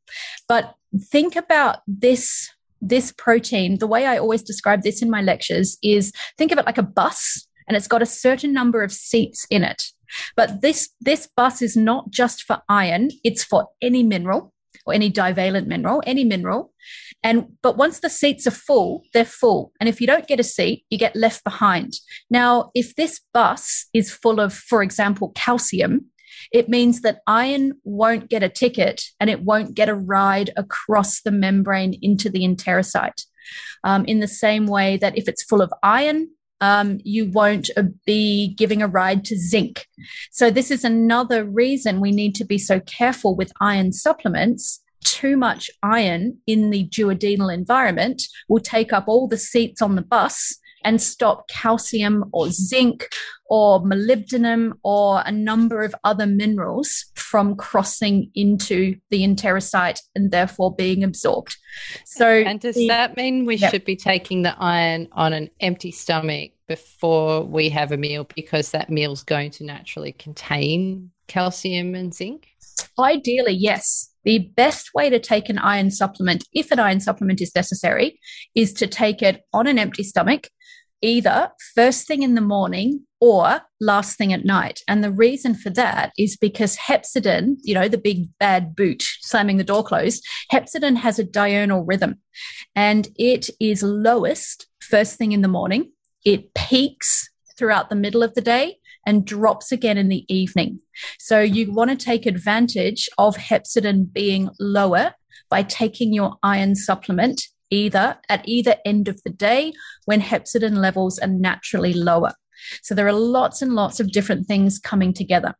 But think about this this protein. The way i always describe this in my lectures is think of it like a bus and it's got a certain number of seats in it. But this this bus is not just for iron it's for any mineral or any divalent mineral any mineral. And but once the seats are full they're full. And if you don't get a seat you get left behind. Now if this bus is full of for example calcium it means that iron won't get a ticket and it won't get a ride across the membrane into the enterocyte. Um, in the same way that if it's full of iron, um, you won't uh, be giving a ride to zinc. So, this is another reason we need to be so careful with iron supplements too much iron in the duodenal environment will take up all the seats on the bus and stop calcium or zinc or molybdenum or a number of other minerals from crossing into the enterocyte and therefore being absorbed. So, and does the, that mean we should be taking the iron on an empty stomach before we have a meal because that meal's going to naturally contain calcium and zinc? Ideally, yes. The best way to take an iron supplement, if an iron supplement is necessary, is to take it on an empty stomach either first thing in the morning or last thing at night. And the reason for that is because hepcidin, you know, the big bad boot slamming the door closed, hepcidin has a diurnal rhythm and it is lowest first thing in the morning. It peaks throughout the middle of the day and drops again in the evening. So you want to take advantage of hepcidin being lower by taking your iron supplement either at either end of the day when hepcidin levels are naturally lower. So there are lots and lots of different things coming together.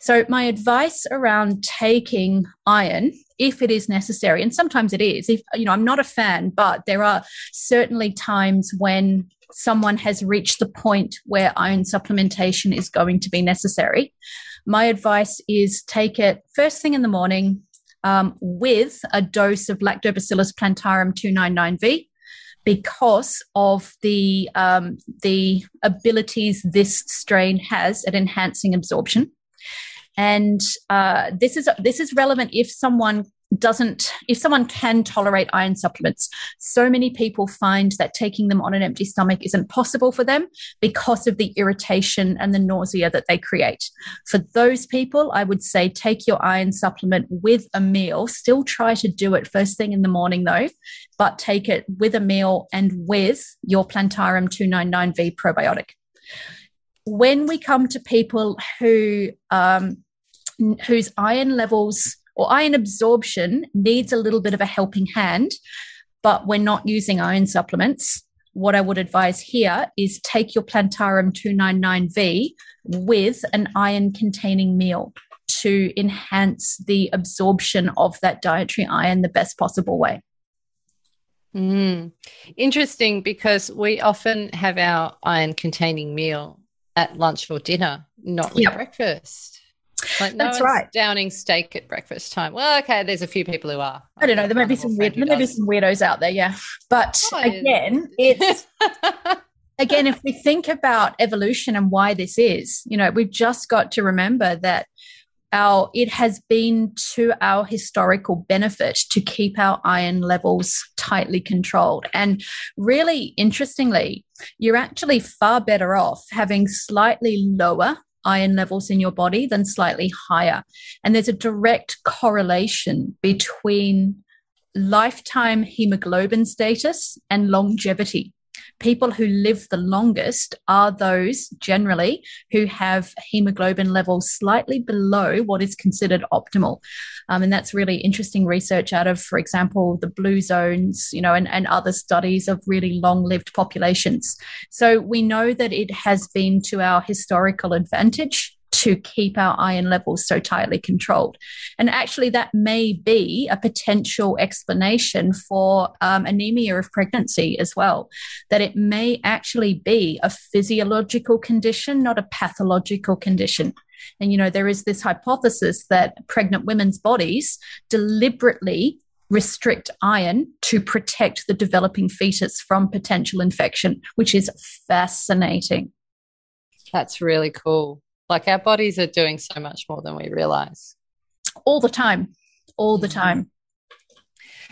So my advice around taking iron if it is necessary and sometimes it is if you know I'm not a fan but there are certainly times when someone has reached the point where iron supplementation is going to be necessary my advice is take it first thing in the morning um, with a dose of Lactobacillus plantarum 299V because of the um, the abilities this strain has at enhancing absorption. And uh, this is this is relevant if someone doesn't if someone can tolerate iron supplements so many people find that taking them on an empty stomach isn't possible for them because of the irritation and the nausea that they create. For those people i would say take your iron supplement with a meal. Still try to do it first thing in the morning though but take it with a meal and with your plantarum 299v probiotic. When we come to people who um, whose iron levels or iron absorption needs a little bit of a helping hand, but we're not using iron supplements. What I would advise here is take your Plantarum 299V with an iron containing meal to enhance the absorption of that dietary iron the best possible way. Mm. Interesting because we often have our iron containing meal at lunch or dinner, not with yep. breakfast. Like no That's right. Downing steak at breakfast time. Well, okay, there's a few people who are. I don't know. There may be some weird. There may be some weirdos out there. Yeah, but oh, again, it's (laughs) again if we think about evolution and why this is, you know, we've just got to remember that our it has been to our historical benefit to keep our iron levels tightly controlled and really interestingly you're actually far better off having slightly lower iron levels in your body than slightly higher. And there's a direct correlation between lifetime hemoglobin status and longevity people who live the longest are those generally who have hemoglobin levels slightly below what is considered optimal. Um, and that's really interesting research out of, for example, the blue zones, you know, and, and other studies of really long lived populations. So we know that it has been to our historical advantage to keep our iron levels so tightly controlled. And actually, that may be a potential explanation for um, anemia of pregnancy as well, that it may actually be a physiological condition, not a pathological condition. And, you know, there is this hypothesis that pregnant women's bodies deliberately restrict iron to protect the developing fetus from potential infection, which is fascinating. That's really cool. Like our bodies are doing so much more than we realize. All the time. All the time.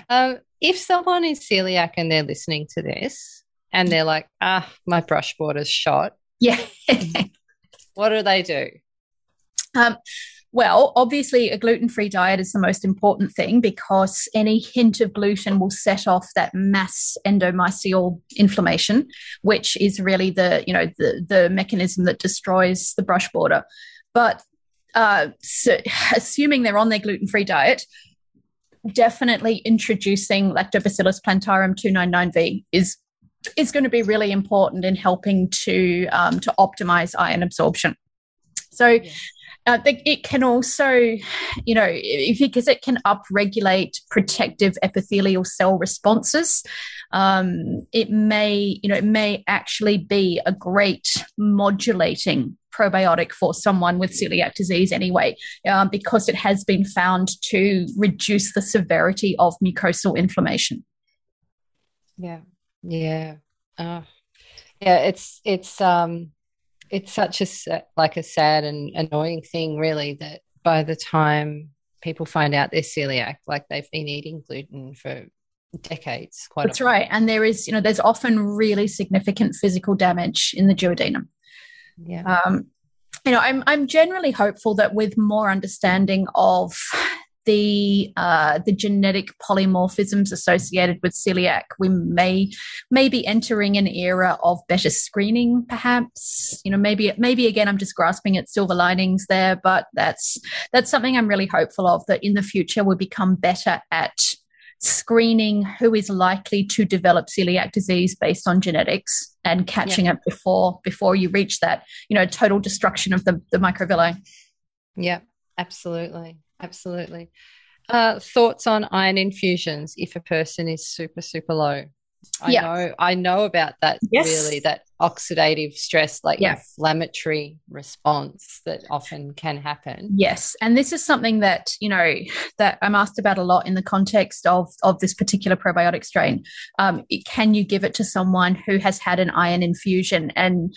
Um, if someone is celiac and they're listening to this and they're like, ah, my brush border's shot. Yeah. (laughs) what do they do? Um, well, obviously, a gluten free diet is the most important thing because any hint of gluten will set off that mass endomysial inflammation, which is really the you know the the mechanism that destroys the brush border. But uh, so (laughs) assuming they're on their gluten free diet, definitely introducing Lactobacillus plantarum 299V is is going to be really important in helping to um, to optimize iron absorption. So. Yeah Uh, it can also, you know, because it can upregulate protective epithelial cell responses. Um, it may, you know, it may actually be a great modulating probiotic for someone with celiac disease anyway, um, because it has been found to reduce the severity of mucosal inflammation. Yeah, yeah, uh, yeah. It's it's um it's such a like a sad and annoying thing, really, that by the time people find out they're celiac, like they've been eating gluten for decades. Quite That's often. right, and there is, you know, there's often really significant physical damage in the duodenum. Yeah. Um, you know, I'm I'm generally hopeful that with more understanding of the uh, the genetic polymorphisms associated with celiac, we may may be entering an era of better screening, perhaps. You know, maybe maybe again, I'm just grasping at silver linings there, but that's that's something I'm really hopeful of that in the future we'll become better at screening who is likely to develop celiac disease based on genetics and catching it before before you reach that you know total destruction of the, the microvilli yeah absolutely absolutely uh, thoughts on iron infusions if a person is super super low I yeah. know I know about that yes. really that oxidative stress like yeah. inflammatory response that often can happen. Yes, and this is something that, you know, that I'm asked about a lot in the context of of this particular probiotic strain. Um, can you give it to someone who has had an iron infusion and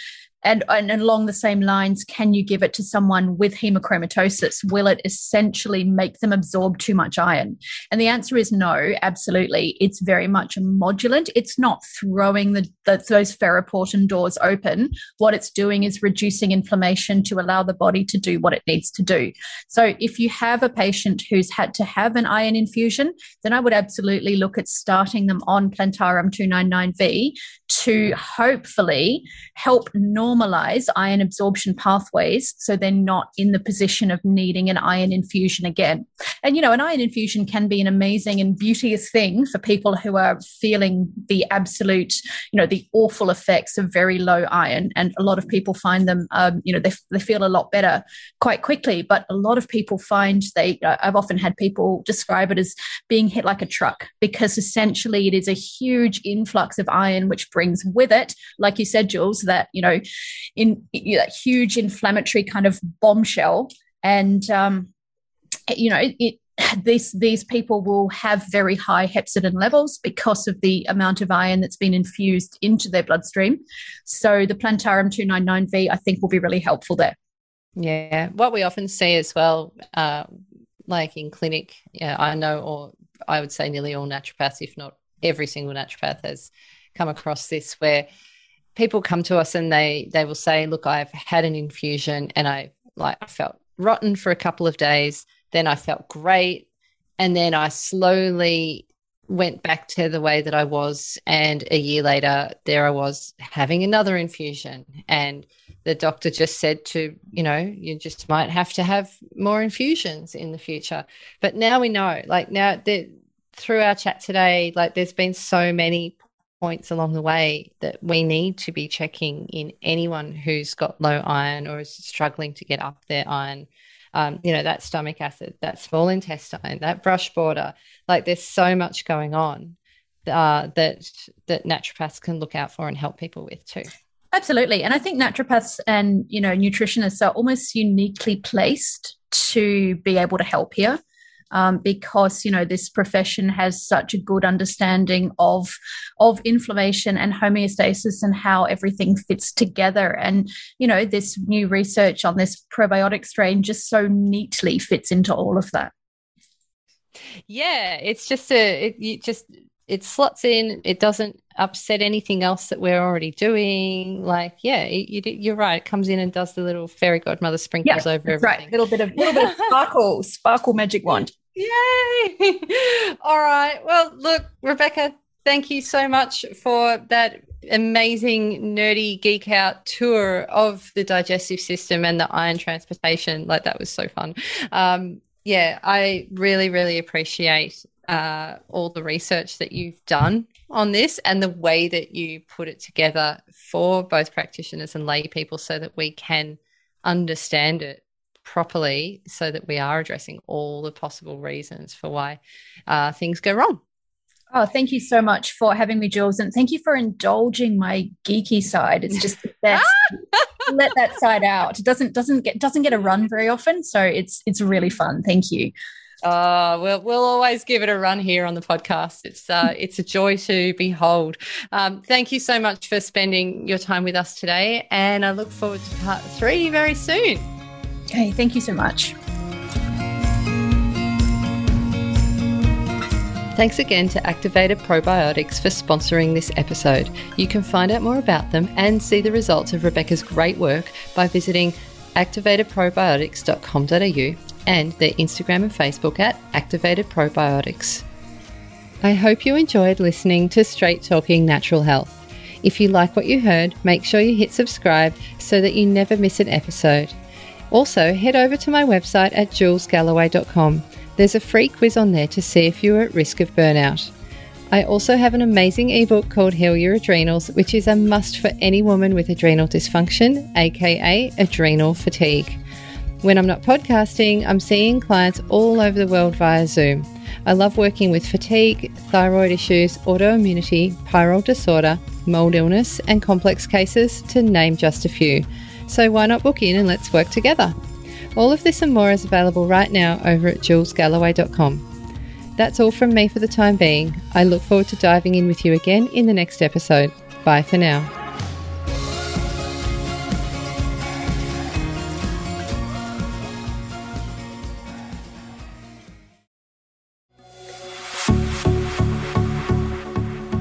and, and along the same lines, can you give it to someone with hemochromatosis? Will it essentially make them absorb too much iron? And the answer is no, absolutely. It's very much a modulant. It's not throwing the, the, those ferroportin doors open. What it's doing is reducing inflammation to allow the body to do what it needs to do. So if you have a patient who's had to have an iron infusion, then I would absolutely look at starting them on Plantarum 299V to hopefully help normalize iron absorption pathways so they're not in the position of needing an iron infusion again. And, you know, an iron infusion can be an amazing and beauteous thing for people who are feeling the absolute, you know, the awful effects of very low iron. And a lot of people find them, um, you know, they, they feel a lot better quite quickly. But a lot of people find they, uh, I've often had people describe it as being hit like a truck because essentially it is a huge influx of iron, which brings with it, like you said, Jules, that, you know, in that huge inflammatory kind of bombshell. And, um, you know, it, these these people will have very high hepcidin levels because of the amount of iron that's been infused into their bloodstream. So the Plantarum 299V, I think, will be really helpful there. Yeah, what we often see as well, uh, like in clinic, yeah, I know, or I would say nearly all naturopaths, if not every single naturopath, has come across this where people come to us and they they will say, "Look, I've had an infusion and I like I felt rotten for a couple of days, then I felt great, and then I slowly went back to the way that I was, and a year later, there I was having another infusion, and the doctor just said to you know you just might have to have more infusions in the future. But now we know like now through our chat today like there's been so many points along the way that we need to be checking in anyone who's got low iron or is struggling to get up their iron. Um, you know, that stomach acid, that small intestine, that brush border. Like there's so much going on uh, that that naturopaths can look out for and help people with too. Absolutely. And I think naturopaths and, you know, nutritionists are almost uniquely placed to be able to help here um, because you know this profession has such a good understanding of of inflammation and homeostasis and how everything fits together. And you know this new research on this probiotic strain just so neatly fits into all of that. Yeah, it's just a it, just it slots in. It doesn't upset anything else that we're already doing. Like, yeah, you, are right. It comes in and does the little fairy godmother sprinkles yeah, over everything. Right, little bit of little bit of sparkle, (laughs) sparkle magic wand. Yay! (laughs) All right. Well, look, Rebecca, thank you so much for that amazing nerdy geek out tour of the digestive system and the iron transportation. Like that was so fun. Um, yeah, I really, really appreciate uh, all the research that you've done on this and the way that you put it together for both practitioners and lay people so that we can understand it properly so that we are addressing all the possible reasons for why uh, things go wrong. Oh, thank you so much for having me, Jules, and thank you for indulging my geeky side. It's just the best. (laughs) Let that side out. It doesn't doesn't get doesn't get a run very often, so it's it's really fun. Thank you. Oh, we'll, we'll always give it a run here on the podcast. It's uh, it's a joy to behold. Um, thank you so much for spending your time with us today, and I look forward to part three very soon. Okay, thank you so much. Thanks again to Activated Probiotics for sponsoring this episode. You can find out more about them and see the results of Rebecca's great work by visiting activatedprobiotics.com.au and their Instagram and Facebook at Activated Probiotics. I hope you enjoyed listening to Straight Talking Natural Health. If you like what you heard, make sure you hit subscribe so that you never miss an episode. Also, head over to my website at julesgalloway.com there's a free quiz on there to see if you're at risk of burnout. I also have an amazing ebook called Heal Your Adrenals, which is a must for any woman with adrenal dysfunction, aka adrenal fatigue. When I'm not podcasting, I'm seeing clients all over the world via Zoom. I love working with fatigue, thyroid issues, autoimmunity, pyrrole disorder, mold illness, and complex cases, to name just a few. So why not book in and let's work together? All of this and more is available right now over at julesgalloway.com. That's all from me for the time being. I look forward to diving in with you again in the next episode. Bye for now.